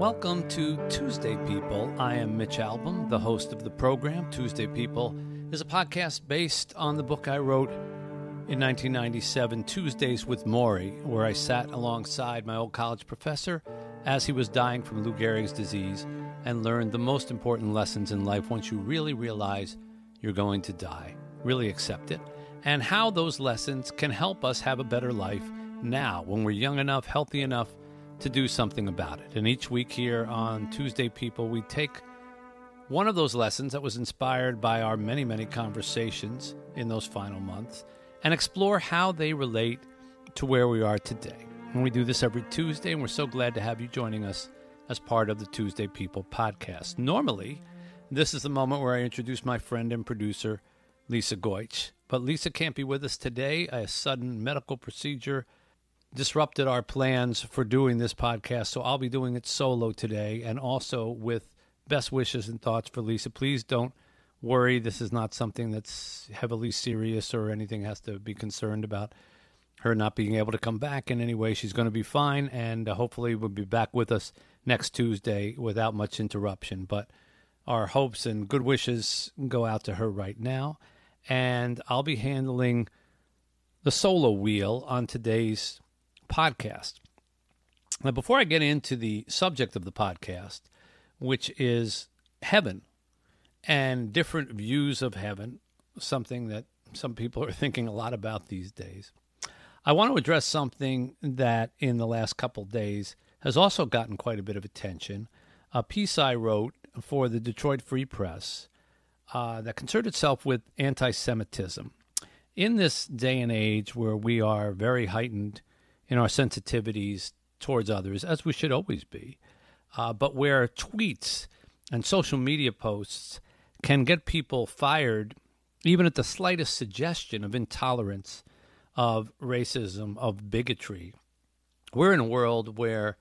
Welcome to Tuesday People. I am Mitch Albom, the host of the program. Tuesday People is a podcast based on the book I wrote in 1997, Tuesdays with Morrie, where I sat alongside my old college professor as he was dying from Lou Gehrig's disease and learned the most important lessons in life once you really realize you're going to die, really accept it, and how those lessons can help us have a better life now when we're young enough, healthy enough to do something about it. And each week here on Tuesday People, we take one of those lessons that was inspired by our many, many conversations in those final months and explore how they relate to where we are today. And we do this every Tuesday, and we're so glad to have you joining us as part of the Tuesday People podcast. Normally, this is the moment where I introduce my friend and producer, Lisa Goich. But Lisa can't be with us today. A sudden medical procedure disrupted our plans for doing this podcast, so I'll be doing it solo today and also with best wishes and thoughts for Lisa. Please don't worry. This is not something that's heavily serious or anything has to be concerned about her not being able to come back in any way. She's going to be fine, and uh, hopefully, will be back with us next Tuesday without much interruption. But our hopes and good wishes go out to her right now. And I'll be handling the solo wheel on today's podcast. Now, before I get into the subject of the podcast, which is heaven and different views of heaven, something that some people are thinking a lot about these days, I want to address something that in the last couple days has also gotten quite a bit of attention. A piece I wrote for the Detroit Free Press uh, that concerned itself with anti Semitism. In this day and age where we are very heightened in our sensitivities towards others, as we should always be, uh, but where tweets and social media posts can get people fired even at the slightest suggestion of intolerance, of racism, of bigotry. We're in a world where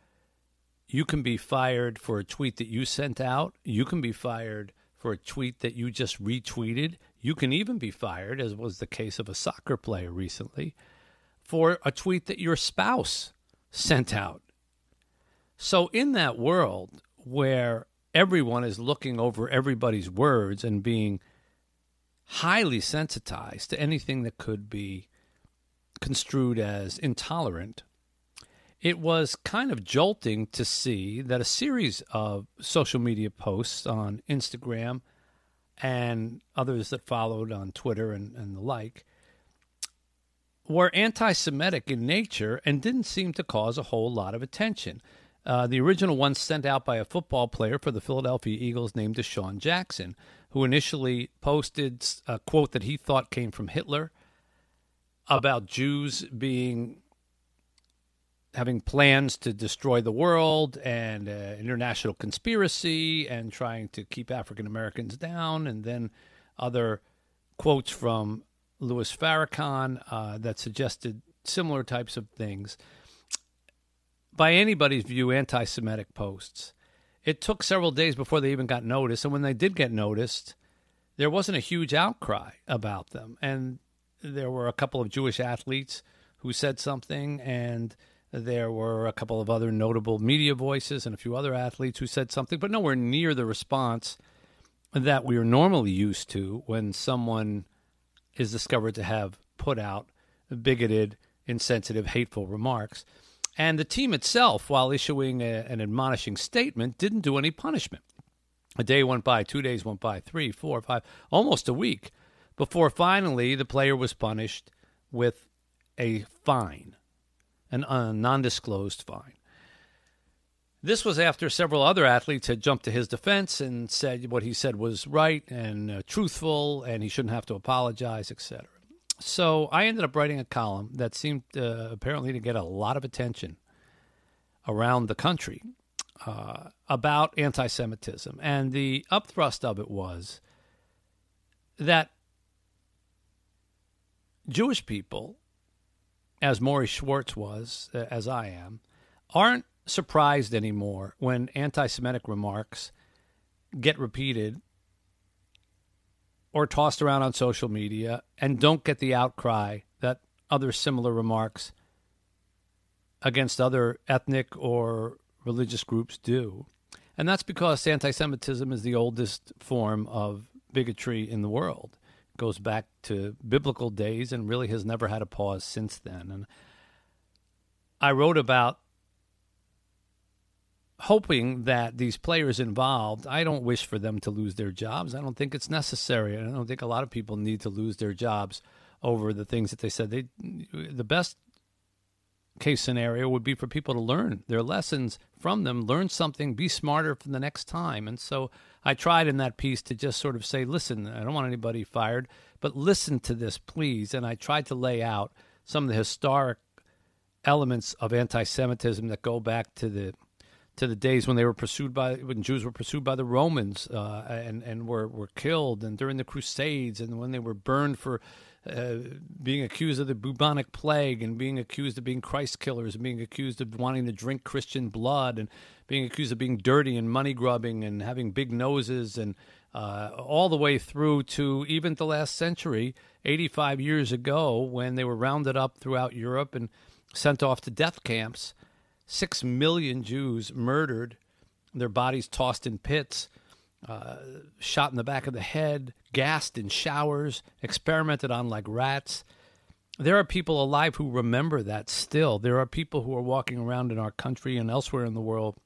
you can be fired for a tweet that you sent out. You can be fired for a tweet that you just retweeted. You can even be fired, as was the case of a soccer player recently, for a tweet that your spouse sent out. So, in that world where everyone is looking over everybody's words and being highly sensitized to anything that could be construed as intolerant, it was kind of jolting to see that a series of social media posts on Instagram and others that followed on Twitter and, and the like were anti Semitic in nature and didn't seem to cause a whole lot of attention. Uh, the original one sent out by a football player for the Philadelphia Eagles named DeSean Jackson, who initially posted a quote that he thought came from Hitler about Jews being having plans to destroy the world and uh, international conspiracy and trying to keep African Americans down, and then other quotes from Louis Farrakhan uh, that suggested similar types of things. By anybody's view, anti Semitic posts. It took several days before they even got noticed. And when they did get noticed, there wasn't a huge outcry about them. And there were a couple of Jewish athletes who said something, and there were a couple of other notable media voices and a few other athletes who said something, but nowhere near the response that we are normally used to when someone is discovered to have put out bigoted, insensitive, hateful remarks. And the team itself, while issuing a, an admonishing statement, didn't do any punishment. A day went by, two days went by, three, four, five, almost a week before finally the player was punished with a fine, an, a non disclosed fine. This was after several other athletes had jumped to his defense and said what he said was right and uh, truthful, and he shouldn't have to apologize, etc. So I ended up writing a column that seemed uh, apparently to get a lot of attention around the country uh, about anti Semitism. And the upthrust of it was that Jewish people, as Morrie Schwartz was, uh, as I am, aren't surprised anymore when anti Semitic remarks get repeated or tossed around on social media and don't get the outcry that other similar remarks against other ethnic or religious groups do. And that's because anti Semitism is the oldest form of bigotry in the world. It goes back to biblical days and really has never had a pause since then. And I wrote about hoping that these players involved, I don't wish for them to lose their jobs. I don't think it's necessary. I don't think a lot of people need to lose their jobs over the things that they said. They, the best case scenario would be for people to learn their lessons from them, learn something, be smarter for the next time. And so I tried in that piece to just sort of say, listen, I don't want anybody fired, but listen to this, please. And I tried to lay out some of the historic elements of anti Semitism that go back to the to the days when they were pursued by when Jews were pursued by the Romans uh, and and were were killed, and during the Crusades, and when they were burned for uh, being accused of the bubonic plague, and being accused of being Christ killers, and being accused of wanting to drink Christian blood, and being accused of being dirty and money grubbing, and having big noses, and uh, all the way through to even the last century, 85 years ago, when they were rounded up throughout Europe and sent off to death camps six million Jews murdered, their bodies tossed in pits, uh, shot in the back of the head, gassed in showers, experimented on like rats. There are people alive who remember that still. There are people who are walking around in our country and elsewhere in the world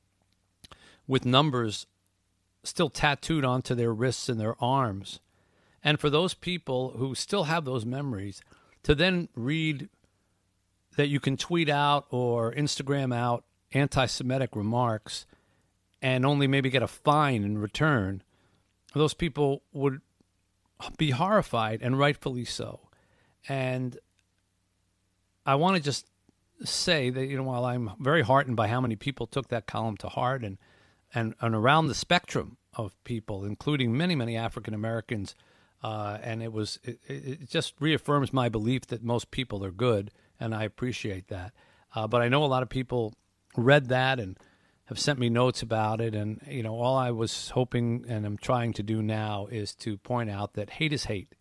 with numbers still tattooed onto their wrists and their arms. And for those people who still have those memories, to then read that you can tweet out or Instagram out anti Semitic remarks and only maybe get a fine in return, those people would be horrified and rightfully so. And I want to just say that, you know, while I'm very heartened by how many people took that column to heart and, and, and around the spectrum of people, including many, many African Americans, uh, and it was it, it, just reaffirms my belief that most people are good and I appreciate that. Uh, but I know a lot of people read that and have sent me notes about it. And, you know, all I was hoping and I'm trying to do now is to point out that hate is hate.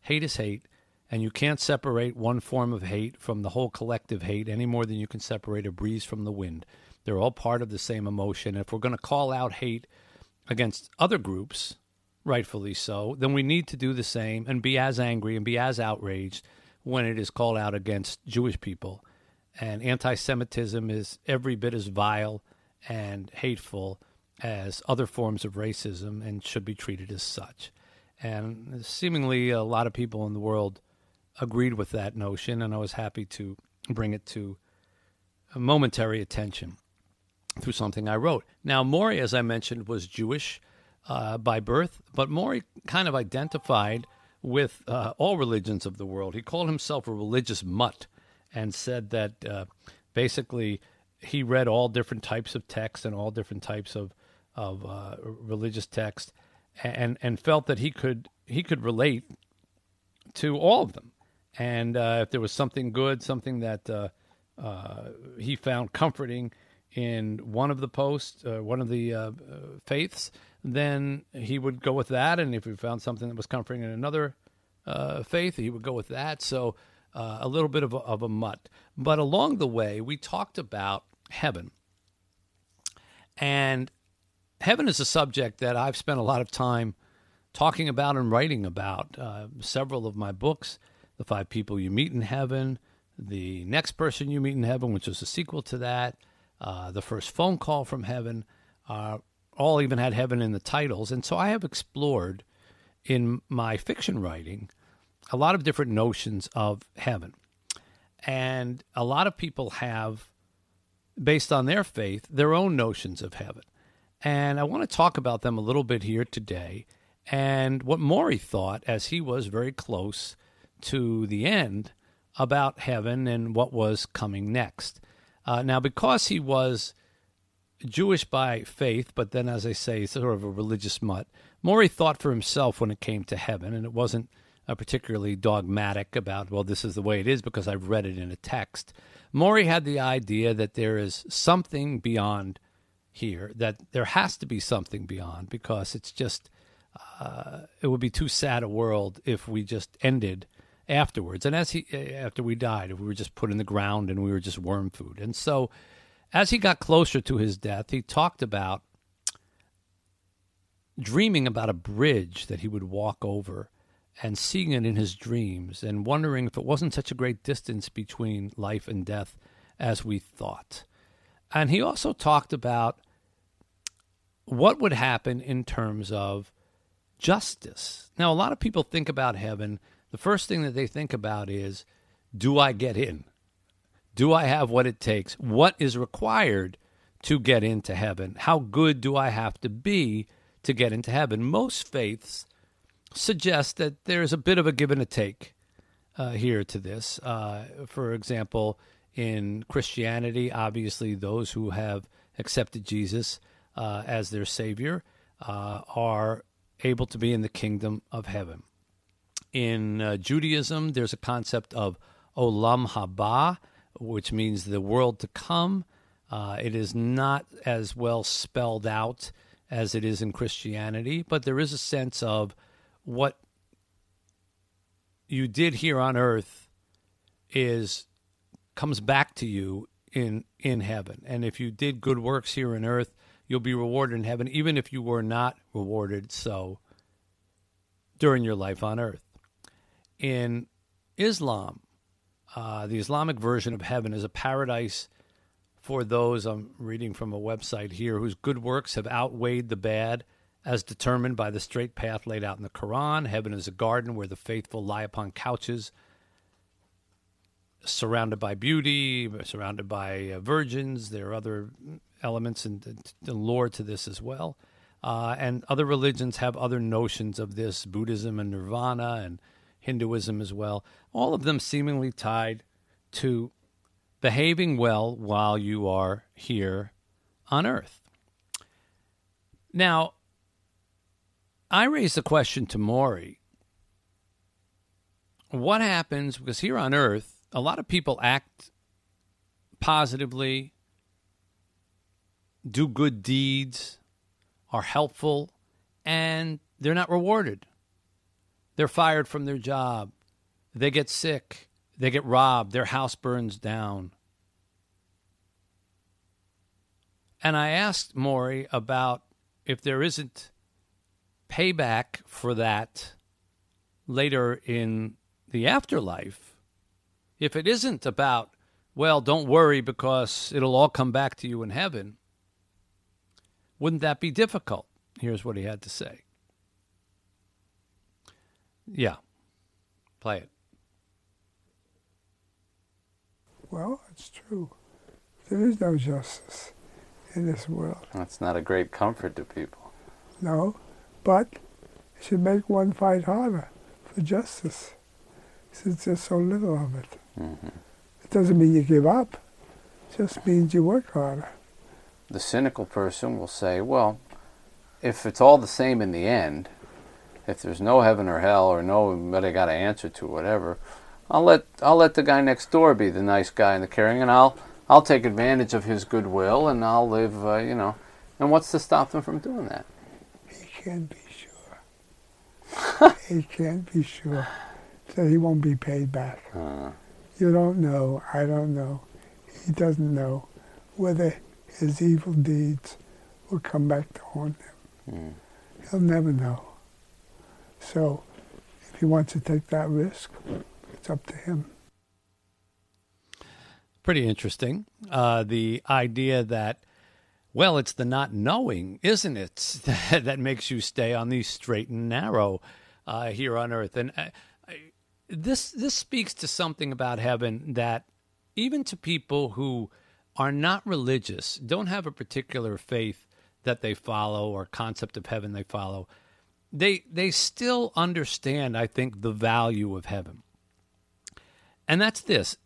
Hate is hate. And you can't separate one form of hate from the whole collective hate any more than you can separate a breeze from the wind. They're all part of the same emotion. If we're going to call out hate against other groups, rightfully so, then we need to do the same and be as angry and be as outraged when it is called out against Jewish people. And anti Semitism is every bit as vile and hateful as other forms of racism and should be treated as such. And seemingly a lot of people in the world agreed with that notion, and I was happy to bring it to momentary attention through something I wrote. Now, Morrie, as I mentioned, was Jewish uh, by birth, but Morrie kind of identified with uh, all religions of the world. He called himself a religious mutt and said that uh, basically he read all different types of texts and all different types of of uh, religious text, and and felt that he could he could relate to all of them, and uh, if there was something good, something that uh, uh, he found comforting in one of the posts, one of the faiths, then he would go with that. And if he found something that was comforting in another uh, faith, he would go with that. So uh, a little bit of a, of a mutt. But along the way, we talked about heaven. And heaven is a subject that I've spent a lot of time talking about and writing about. Uh, several of my books, The Five People You Meet in Heaven, The Next Person You Meet in Heaven, which was a sequel to that, uh, The First Phone Call from Heaven, all even had heaven in the titles. And so I have explored in my fiction writing a lot of different notions of heaven. And a lot of people have, based on their faith, their own notions of heaven. And I want to talk about them a little bit here today and what Morrie thought as he was very close to the end about heaven and what was coming next. Uh, now, because he was Jewish by faith, but then, as I say, sort of a religious mutt. Morrie thought for himself when it came to heaven, and it wasn't uh, particularly dogmatic about, well, this is the way it is because I've read it in a text. Morrie had the idea that there is something beyond here, that there has to be something beyond because it's just, uh, it would be too sad a world if we just ended afterwards. And as he, after we died, if we were just put in the ground and we were just worm food. And so, as he got closer to his death, he talked about dreaming about a bridge that he would walk over and seeing it in his dreams and wondering if it wasn't such a great distance between life and death as we thought. And he also talked about what would happen in terms of justice. Now, a lot of people think about heaven. The first thing that they think about is do I get in? Do I have what it takes? What is required to get into heaven? How good do I have to be to get into heaven? Most faiths suggest that there's a bit of a give and a take uh, here to this. Uh, for example, in Christianity, obviously, those who have accepted Jesus uh, as their Savior uh, are able to be in the kingdom of heaven. In uh, Judaism, there's a concept of olam haba, which means the world to come. Uh, it is not as well spelled out as it is in Christianity, but there is a sense of what you did here on earth is comes back to you in in heaven. And if you did good works here on earth, you'll be rewarded in heaven, even if you were not rewarded so during your life on earth. In Islam, uh, the Islamic version of heaven is a paradise for those I'm reading from a website here whose good works have outweighed the bad as determined by the straight path laid out in the Quran. Heaven is a garden where the faithful lie upon couches surrounded by beauty, surrounded by uh, virgins. There are other elements and, lore to this as well. Uh, and other religions have other notions of this Buddhism and nirvana and Hinduism as well. All of them seemingly tied to behaving well while you are here on earth. Now, I raised the question to Morrie what happens because here on earth, a lot of people act positively, do good deeds, are helpful, and they're not rewarded. They're fired from their job. They get sick. They get robbed. Their house burns down. And I asked Morrie about if there isn't payback for that later in the afterlife. If it isn't about, well, don't worry because it'll all come back to you in heaven, wouldn't that be difficult? Here's what he had to say. Yeah. Play it. Well, it's true. There is no justice in this world. That's not a great comfort to people. No, but it should make one fight harder for justice since there's so little of it. Mm-hmm. It doesn't mean you give up. It just means you work harder. The cynical person will say, well, if it's all the same in the end, if there's no heaven or hell or nobody got an answer to whatever, I'll let I'll let the guy next door be the nice guy and the caring, and I'll I'll take advantage of his goodwill and I'll live, uh, you know. And what's to stop them from doing that? He can't be sure. he can't be sure that he won't be paid back. Uh, You don't know. I don't know. He doesn't know whether his evil deeds will come back to haunt him. mm. He'll never know. So, if he wants to take that risk, it's up to him. Pretty interesting. Uh, the idea that, well, it's the not knowing, isn't it, that, makes you stay on the straight and narrow uh, here on earth. And uh, this this speaks to something about heaven that even to people who are not religious, don't have a particular faith that they follow or concept of heaven they follow, they they still understand, I think, the value of heaven. And that's this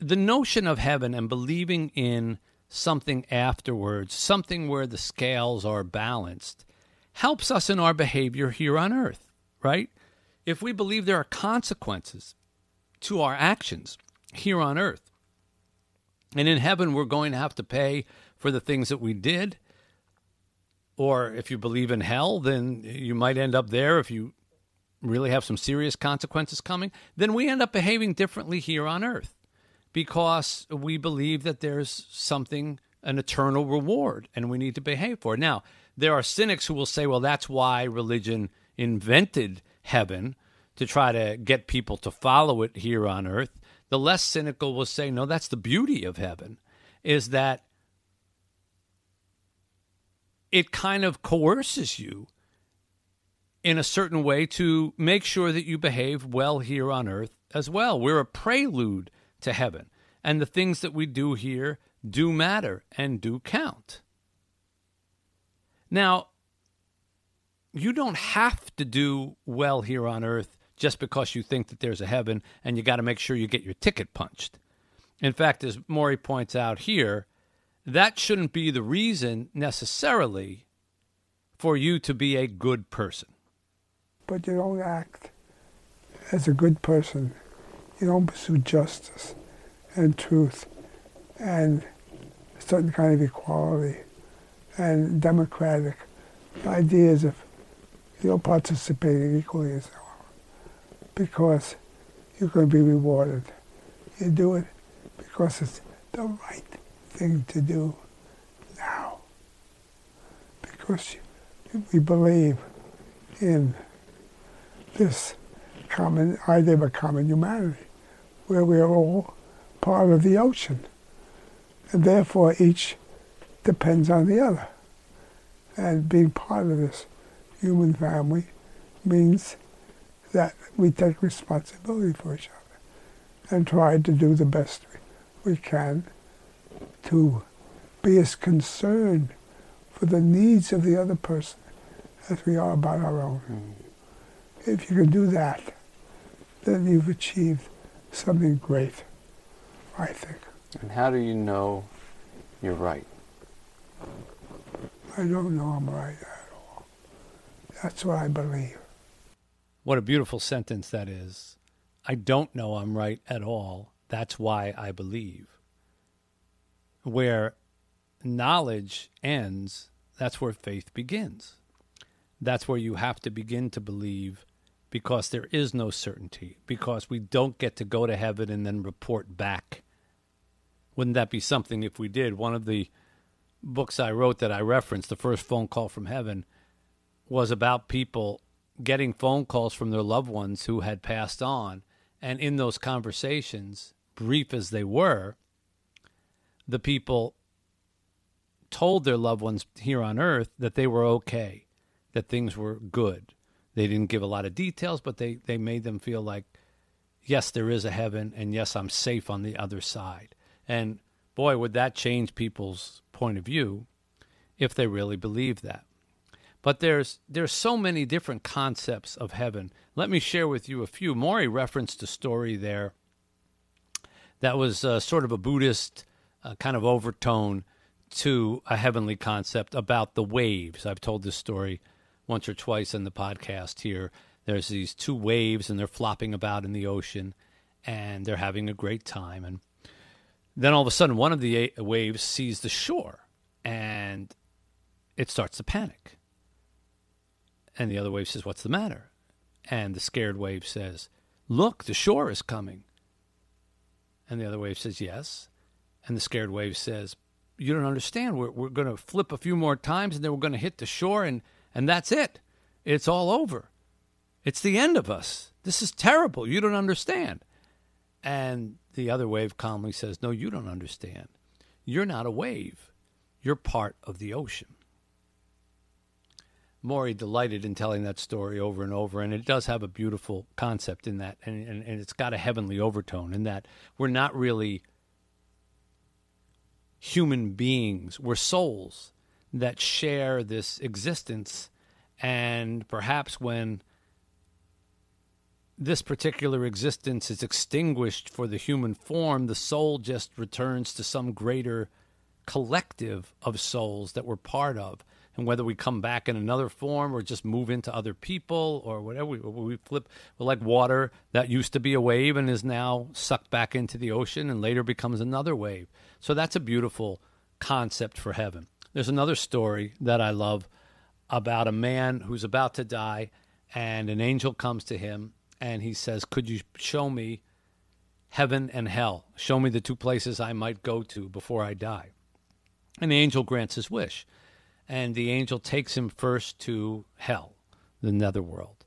the notion of heaven and believing in something afterwards, something where the scales are balanced, helps us in our behavior here on earth, right? If we believe there are consequences to our actions here on earth, and in heaven we're going to have to pay for the things that we did, or if you believe in hell, then you might end up there if you really have some serious consequences coming, then we end up behaving differently here on earth because we believe that there's something an eternal reward and we need to behave for it. Now, there are cynics who will say, well, that's why religion invented heaven to try to get people to follow it here on earth. The less cynical will say, no, that's the beauty of heaven, is that it kind of coerces you in a certain way to make sure that you behave well here on earth as well. We're a prelude to heaven. And the things that we do here do matter and do count. Now, you don't have to do well here on earth just because you think that there's a heaven and you got to make sure you get your ticket punched. In fact, as Morrie points out here, that shouldn't be the reason necessarily for you to be a good person. But you don't act as a good person. You don't pursue justice and truth and a certain kind of equality and democratic ideas of you know, participating equally as well because you're going to be rewarded. You do it because it's the right thing to do now. Because we believe in this common idea of a common humanity, where we are all part of the ocean. And therefore each depends on the other. And being part of this human family means that we take responsibility for each other and try to do the best we can to be as concerned for the needs of the other person as we are about our own. Mm. If you can do that, then you've achieved something great, I think. And how do you know you're right? I don't know I'm right at all. That's what I believe. What a beautiful sentence that is. I don't know I'm right at all. That's why I believe. Where knowledge ends, that's where faith begins. That's where you have to begin to believe because there is no certainty, because we don't get to go to heaven and then report back. Wouldn't that be something if we did? One of the books I wrote that I referenced, The First Phone Call from Heaven, was about people getting phone calls from their loved ones who had passed on. And in those conversations, brief as they were, the people told their loved ones here on earth that they were okay, that things were good. They didn't give a lot of details, but they, they made them feel like, yes, there is a heaven, and yes, I'm safe on the other side. And boy, would that change people's point of view if they really believed that. But there's there's so many different concepts of heaven. Let me share with you a few. Morrie referenced a story there that was uh, sort of a Buddhist uh, kind of overtone to a heavenly concept about the waves. I've told this story once or twice in the podcast here. There's these two waves and they're flopping about in the ocean and they're having a great time and then all of a sudden one of the waves sees the shore and it starts to panic and the other wave says, What's the matter? And the scared wave says, Look, the shore is coming. And the other wave says, Yes. And the scared wave says, You don't understand. We're, we're going to flip a few more times and then we're going to hit the shore and, and that's it. It's all over. It's the end of us. This is terrible. You don't understand. And the other wave calmly says, No, you don't understand. You're not a wave, you're part of the ocean. Morrie delighted in telling that story over and over, and it does have a beautiful concept in that, and, and, and it's got a heavenly overtone in that we're not really human beings, we're souls that share this existence, and perhaps when this particular existence is extinguished for the human form, the soul just returns to some greater collective of souls that we're part of and whether we come back in another form or just move into other people or whatever we, we flip we're like water that used to be a wave and is now sucked back into the ocean and later becomes another wave. So that's a beautiful concept for heaven. There's another story that i love about a man who's about to die and an angel comes to him and he says could you show me heaven and hell? Show me the two places i might go to before i die. And the angel grants his wish. And the angel takes him first to hell, the netherworld.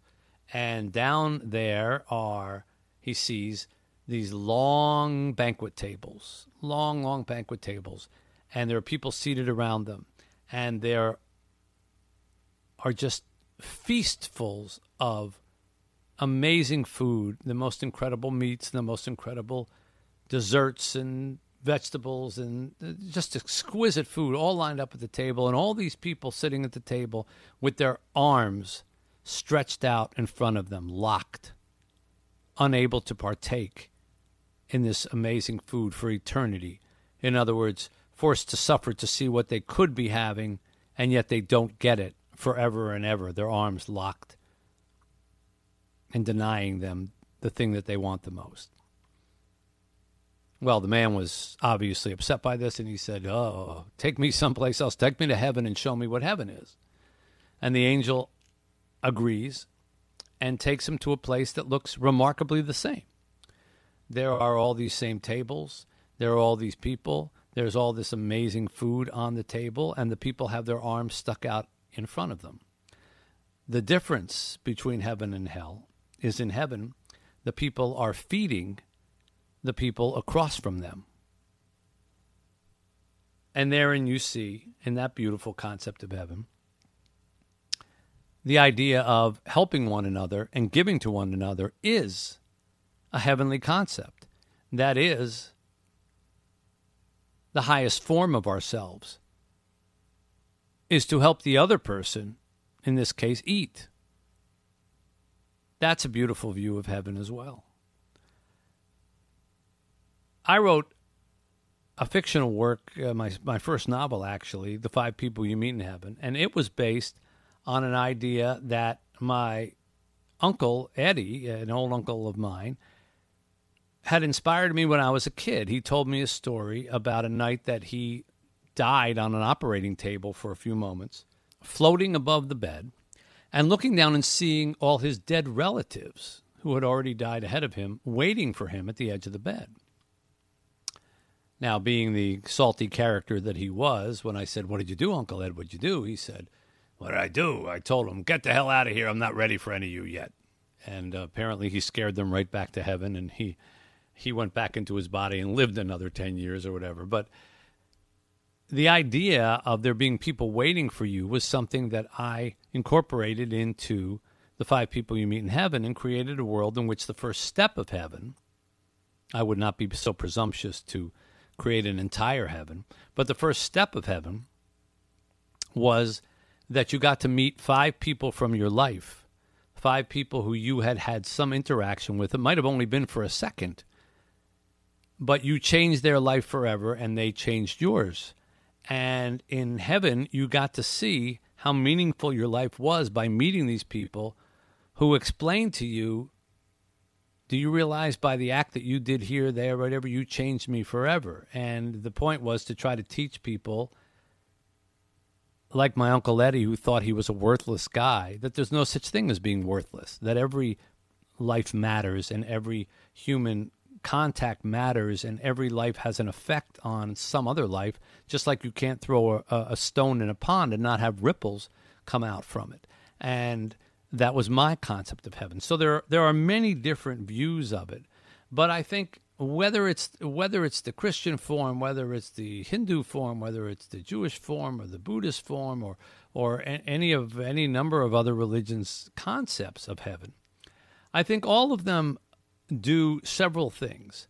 And down there are, he sees these long banquet tables, long, long banquet tables. And there are people seated around them. And there are just feastfuls of amazing food, the most incredible meats, the most incredible desserts and vegetables and just exquisite food all lined up at the table and all these people sitting at the table with their arms stretched out in front of them locked unable to partake in this amazing food for eternity. In other words forced to suffer to see what they could be having and yet they don't get it forever and ever their arms locked and denying them the thing that they want the most well, the man was obviously upset by this, and he said, Oh, take me someplace else. Take me to heaven and show me what heaven is. And the angel agrees and takes him to a place that looks remarkably the same. There are all these same tables, there are all these people, there's all this amazing food on the table, and the people have their arms stuck out in front of them. The difference between heaven and hell is in heaven, the people are feeding the people across from them. And therein you see, in that beautiful concept of heaven, the idea of helping one another and giving to one another is a heavenly concept. That is the highest form of ourselves, is to help the other person, in this case, eat. That's a beautiful view of heaven as well. I wrote a fictional work, uh, my my first novel actually, The Five People You Meet in Heaven, and it was based on an idea that my uncle Eddie, an old uncle of mine, had inspired me when I was a kid. He told me a story about a night that he died on an operating table for a few moments, floating above the bed, and looking down and seeing all his dead relatives who had already died ahead of him waiting for him at the edge of the bed. Now, being the salty character that he was, when I said, What did you do, Uncle Ed? What'd you do? He said, What did I do? I told him, Get the hell out of here. I'm not ready for any of you yet. And uh, apparently he scared them right back to heaven and he, he went back into his body and lived another 10 years or whatever. But the idea of there being people waiting for you was something that I incorporated into the five people you meet in heaven and created a world in which the first step of heaven, I would not be so presumptuous to create an entire heaven. But the first step of heaven was that you got to meet five people from your life, five people who you had had some interaction with. It might have only been for a second, but you changed their life forever and they changed yours. And in heaven, you got to see how meaningful your life was by meeting these people who explained to you do you realize by the act that you did here, there, whatever, you changed me forever? And the point was to try to teach people, like my Uncle Eddie, who thought he was a worthless guy, that there's no such thing as being worthless, that every life matters and every human contact matters and every life has an effect on some other life, just like you can't throw a, a stone in a pond and not have ripples come out from it. And that was my concept of heaven. So there there are many different views of it, but I think whether it's whether it's the Christian form, whether it's the Hindu form, whether it's the Jewish form or the Buddhist form or or any of any number of other religions concepts of heaven, I think all of them do several things.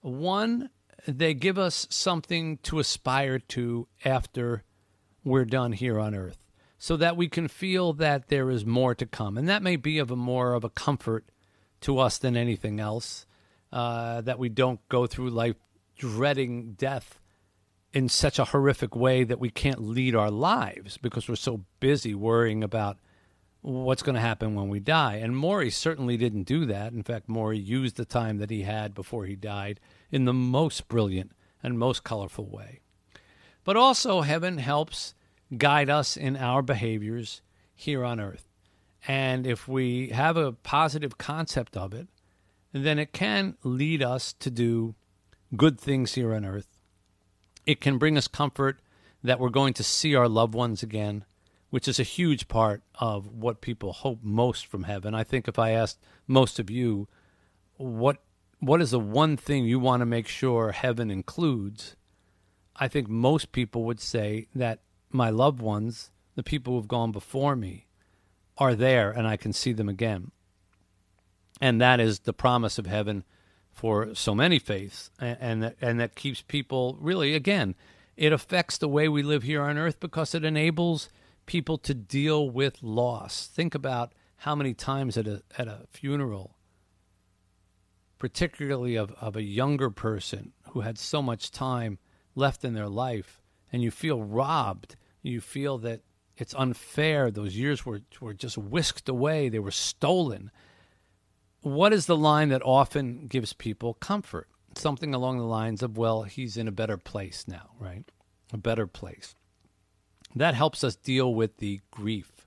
One, they give us something to aspire to after we're done here on earth so that we can feel that there is more to come. And that may be of a more of a comfort to us than anything else, uh, that we don't go through life dreading death in such a horrific way that we can't lead our lives because we're so busy worrying about what's going to happen when we die. And Morrie certainly didn't do that. In fact, Morrie used the time that he had before he died in the most brilliant and most colorful way. But also, heaven helps guide us in our behaviors here on earth. And if we have a positive concept of it, then it can lead us to do good things here on earth. It can bring us comfort that we're going to see our loved ones again, which is a huge part of what people hope most from heaven. I think if I asked most of you, what what is the one thing you want to make sure heaven includes? I think most people would say that my loved ones, the people who've gone before me, are there and I can see them again. And that is the promise of heaven for so many faiths, and, and that, and that keeps people really again. It affects the way we live here on earth because it enables people to deal with loss. Think about how many times at a at a funeral, particularly of, of a younger person who had so much time left in their life, and you feel robbed. You feel that it's unfair. Those years were were just whisked away. They were stolen what is the line that often gives people comfort? Something along the lines of, well, he's in a better place now, right? A better place. That helps us deal with the grief.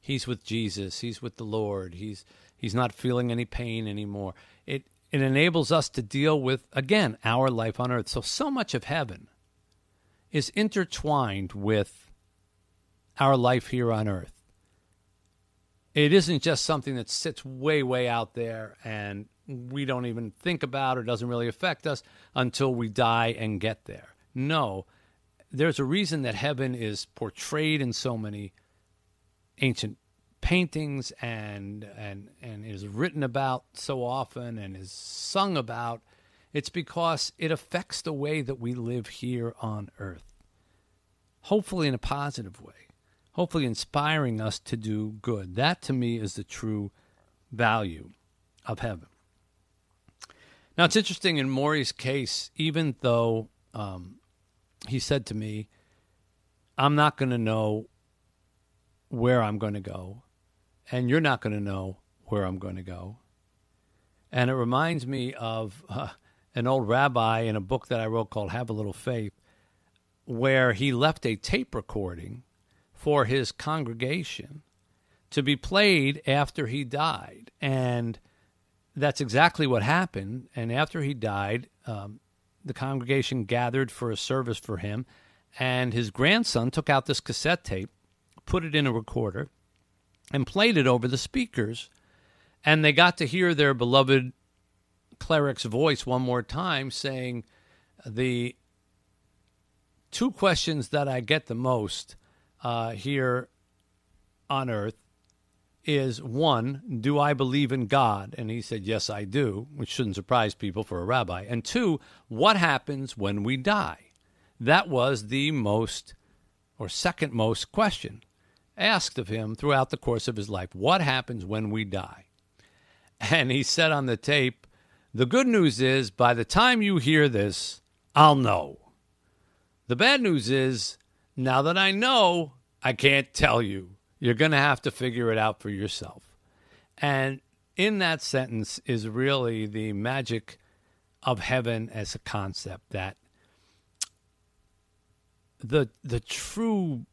He's with Jesus, he's with the Lord, he's he's not feeling any pain anymore. It it enables us to deal with again our life on earth. So so much of heaven is intertwined with our life here on earth it isn't just something that sits way, way out there and we don't even think about or doesn't really affect us until we die and get there. No, there's a reason that heaven is portrayed in so many ancient paintings and and and is written about so often and is sung about it's because it affects the way that we live here on earth hopefully in a positive way hopefully inspiring us to do good. That to me is the true value of heaven. Now it's interesting in Morrie's case, even though um, he said to me, I'm not going to know where I'm going to go, and you're not going to know where I'm going to go. And it reminds me of uh, an old rabbi in a book that I wrote called Have a Little Faith, where he left a tape recording for his congregation to be played after he died. And that's exactly what happened. And after he died, um, the congregation gathered for a service for him. And his grandson took out this cassette tape, put it in a recorder, and played it over the speakers. And they got to hear their beloved cleric's voice one more time saying, The two questions that I get the most uh, here on earth is one, do I believe in God? And he said, yes, I do, which shouldn't surprise people for a rabbi. And two, what happens when we die? That was the most or second most question asked of him throughout the course of his life. What happens when we die? And he said on the tape, the good news is by the time you hear this, I'll know. The bad news is now that I know, I can't tell you. You're going to have to figure it out for yourself. And in that sentence is really the magic of heaven as a concept that the the true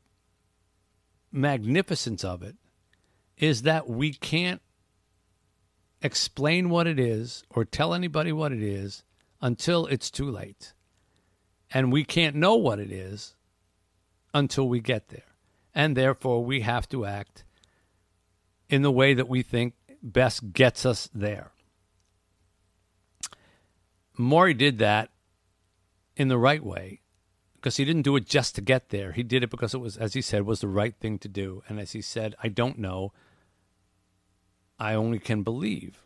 magnificence of it is that we can't explain what it is or tell anybody what it is until it's too late. And we can't know what it is until we get there. And therefore, we have to act in the way that we think best gets us there. Morrie did that in the right way because he didn't do it just to get there. He did it because it was, as he said, was the right thing to do. And as he said, I don't know. I only can believe.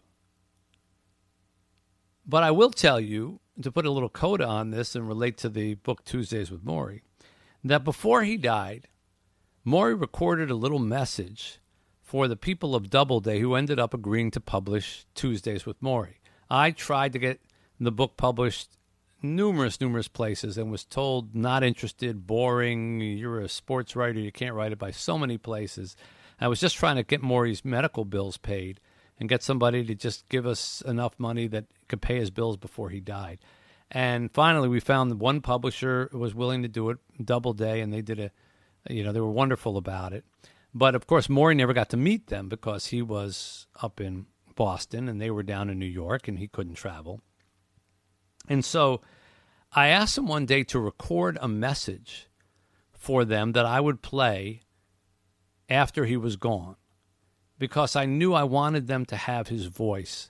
But I will tell you, to put a little coda on this and relate to the book Tuesdays with Morrie, that before he died, Morrie recorded a little message for the people of Doubleday who ended up agreeing to publish Tuesdays with Morrie. I tried to get the book published numerous, numerous places and was told not interested, boring, you're a sports writer, you can't write it by so many places. I was just trying to get Morrie's medical bills paid and get somebody to just give us enough money that could pay his bills before he died. And finally, we found one publisher was willing to do it, Doubleday, and they did a, you know, they were wonderful about it. But of course, Morrie never got to meet them because he was up in Boston and they were down in New York and he couldn't travel. And so I asked him one day to record a message for them that I would play after he was gone because I knew I wanted them to have his voice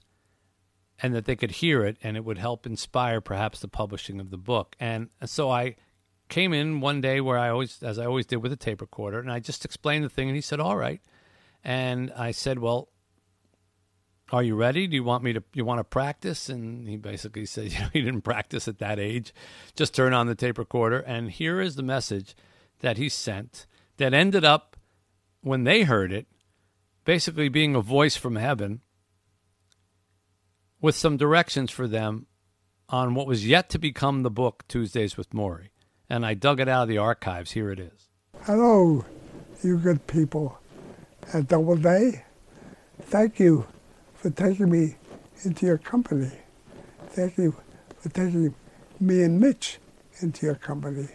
and that they could hear it and it would help inspire perhaps the publishing of the book. And so I came in one day where I always, as I always did with a tape recorder, and I just explained the thing and he said, All right. And I said, Well, are you ready? Do you want me to you want to practice? And he basically said, you know, he didn't practice at that age. Just turn on the tape recorder. And here is the message that he sent that ended up when they heard it, basically being a voice from heaven with some directions for them on what was yet to become the book Tuesdays with Morrie. And I dug it out of the archives. Here it is. Hello, you good people at Doubleday. Thank you for taking me into your company. Thank you for taking me and Mitch into your company.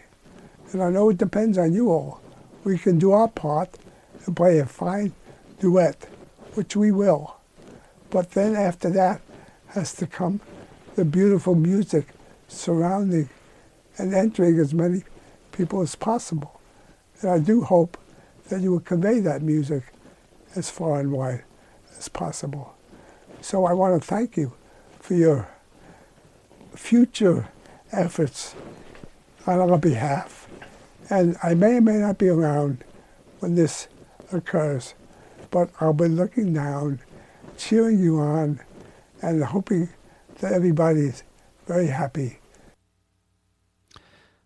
And I know it depends on you all. We can do our part and play a fine duet, which we will. But then after that has to come the beautiful music surrounding and entering as many people as possible. And I do hope that you will convey that music as far and wide as possible. So I want to thank you for your future efforts on our behalf. And I may or may not be around when this occurs, but I'll be looking down, cheering you on, and hoping that everybody's very happy.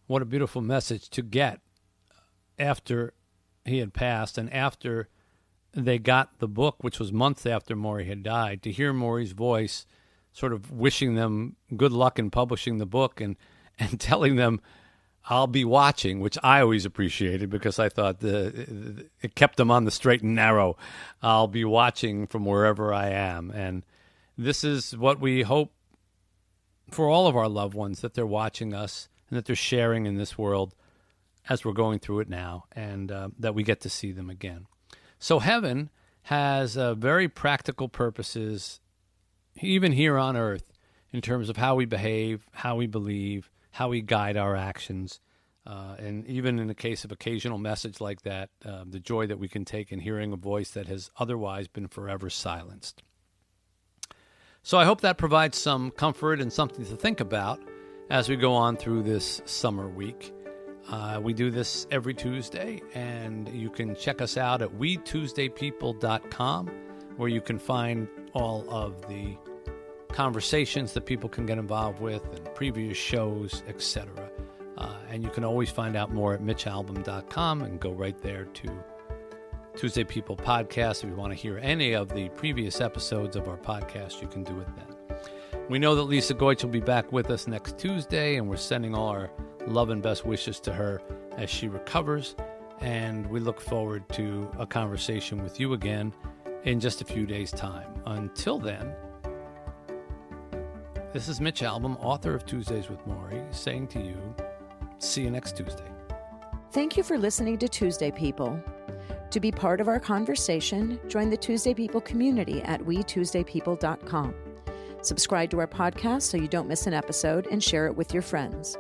What a beautiful message to get after he had passed and after they got the book, which was months after Morrie had died, to hear Morrie's voice sort of wishing them good luck in publishing the book and, and telling them, I'll be watching, which I always appreciated because I thought the, it kept them on the straight and narrow. I'll be watching from wherever I am. And this is what we hope for all of our loved ones that they're watching us and that they're sharing in this world as we're going through it now and uh, that we get to see them again. So heaven has uh, very practical purposes, even here on earth, in terms of how we behave, how we believe, how we guide our actions. Uh, and even in the case of occasional message like that, uh, the joy that we can take in hearing a voice that has otherwise been forever silenced. So I hope that provides some comfort and something to think about as we go on through this summer week. Uh, we do this every Tuesday, and you can check us out at WeTuesdayPeople.com, where you can find all of the conversations that people can get involved with and previous shows, etc. Uh, and you can always find out more at MitchAlbom.com and go right there to Tuesday People Podcast. If you want to hear any of the previous episodes of our podcast, you can do it then. We know that Lisa Goich will be back with us next Tuesday, and we're sending all our love and best wishes to her as she recovers. And we look forward to a conversation with you again in just a few days' time. Until then, this is Mitch Albom, author of Tuesdays with Morrie, saying to you, see you next Tuesday. Thank you for listening to Tuesday People. To be part of our conversation, join the Tuesday People community at wetuesdaypeople.com. Subscribe to our podcast so you don't miss an episode and share it with your friends.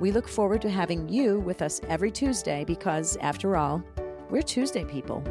We look forward to having you with us every Tuesday because, after all, we're Tuesday people.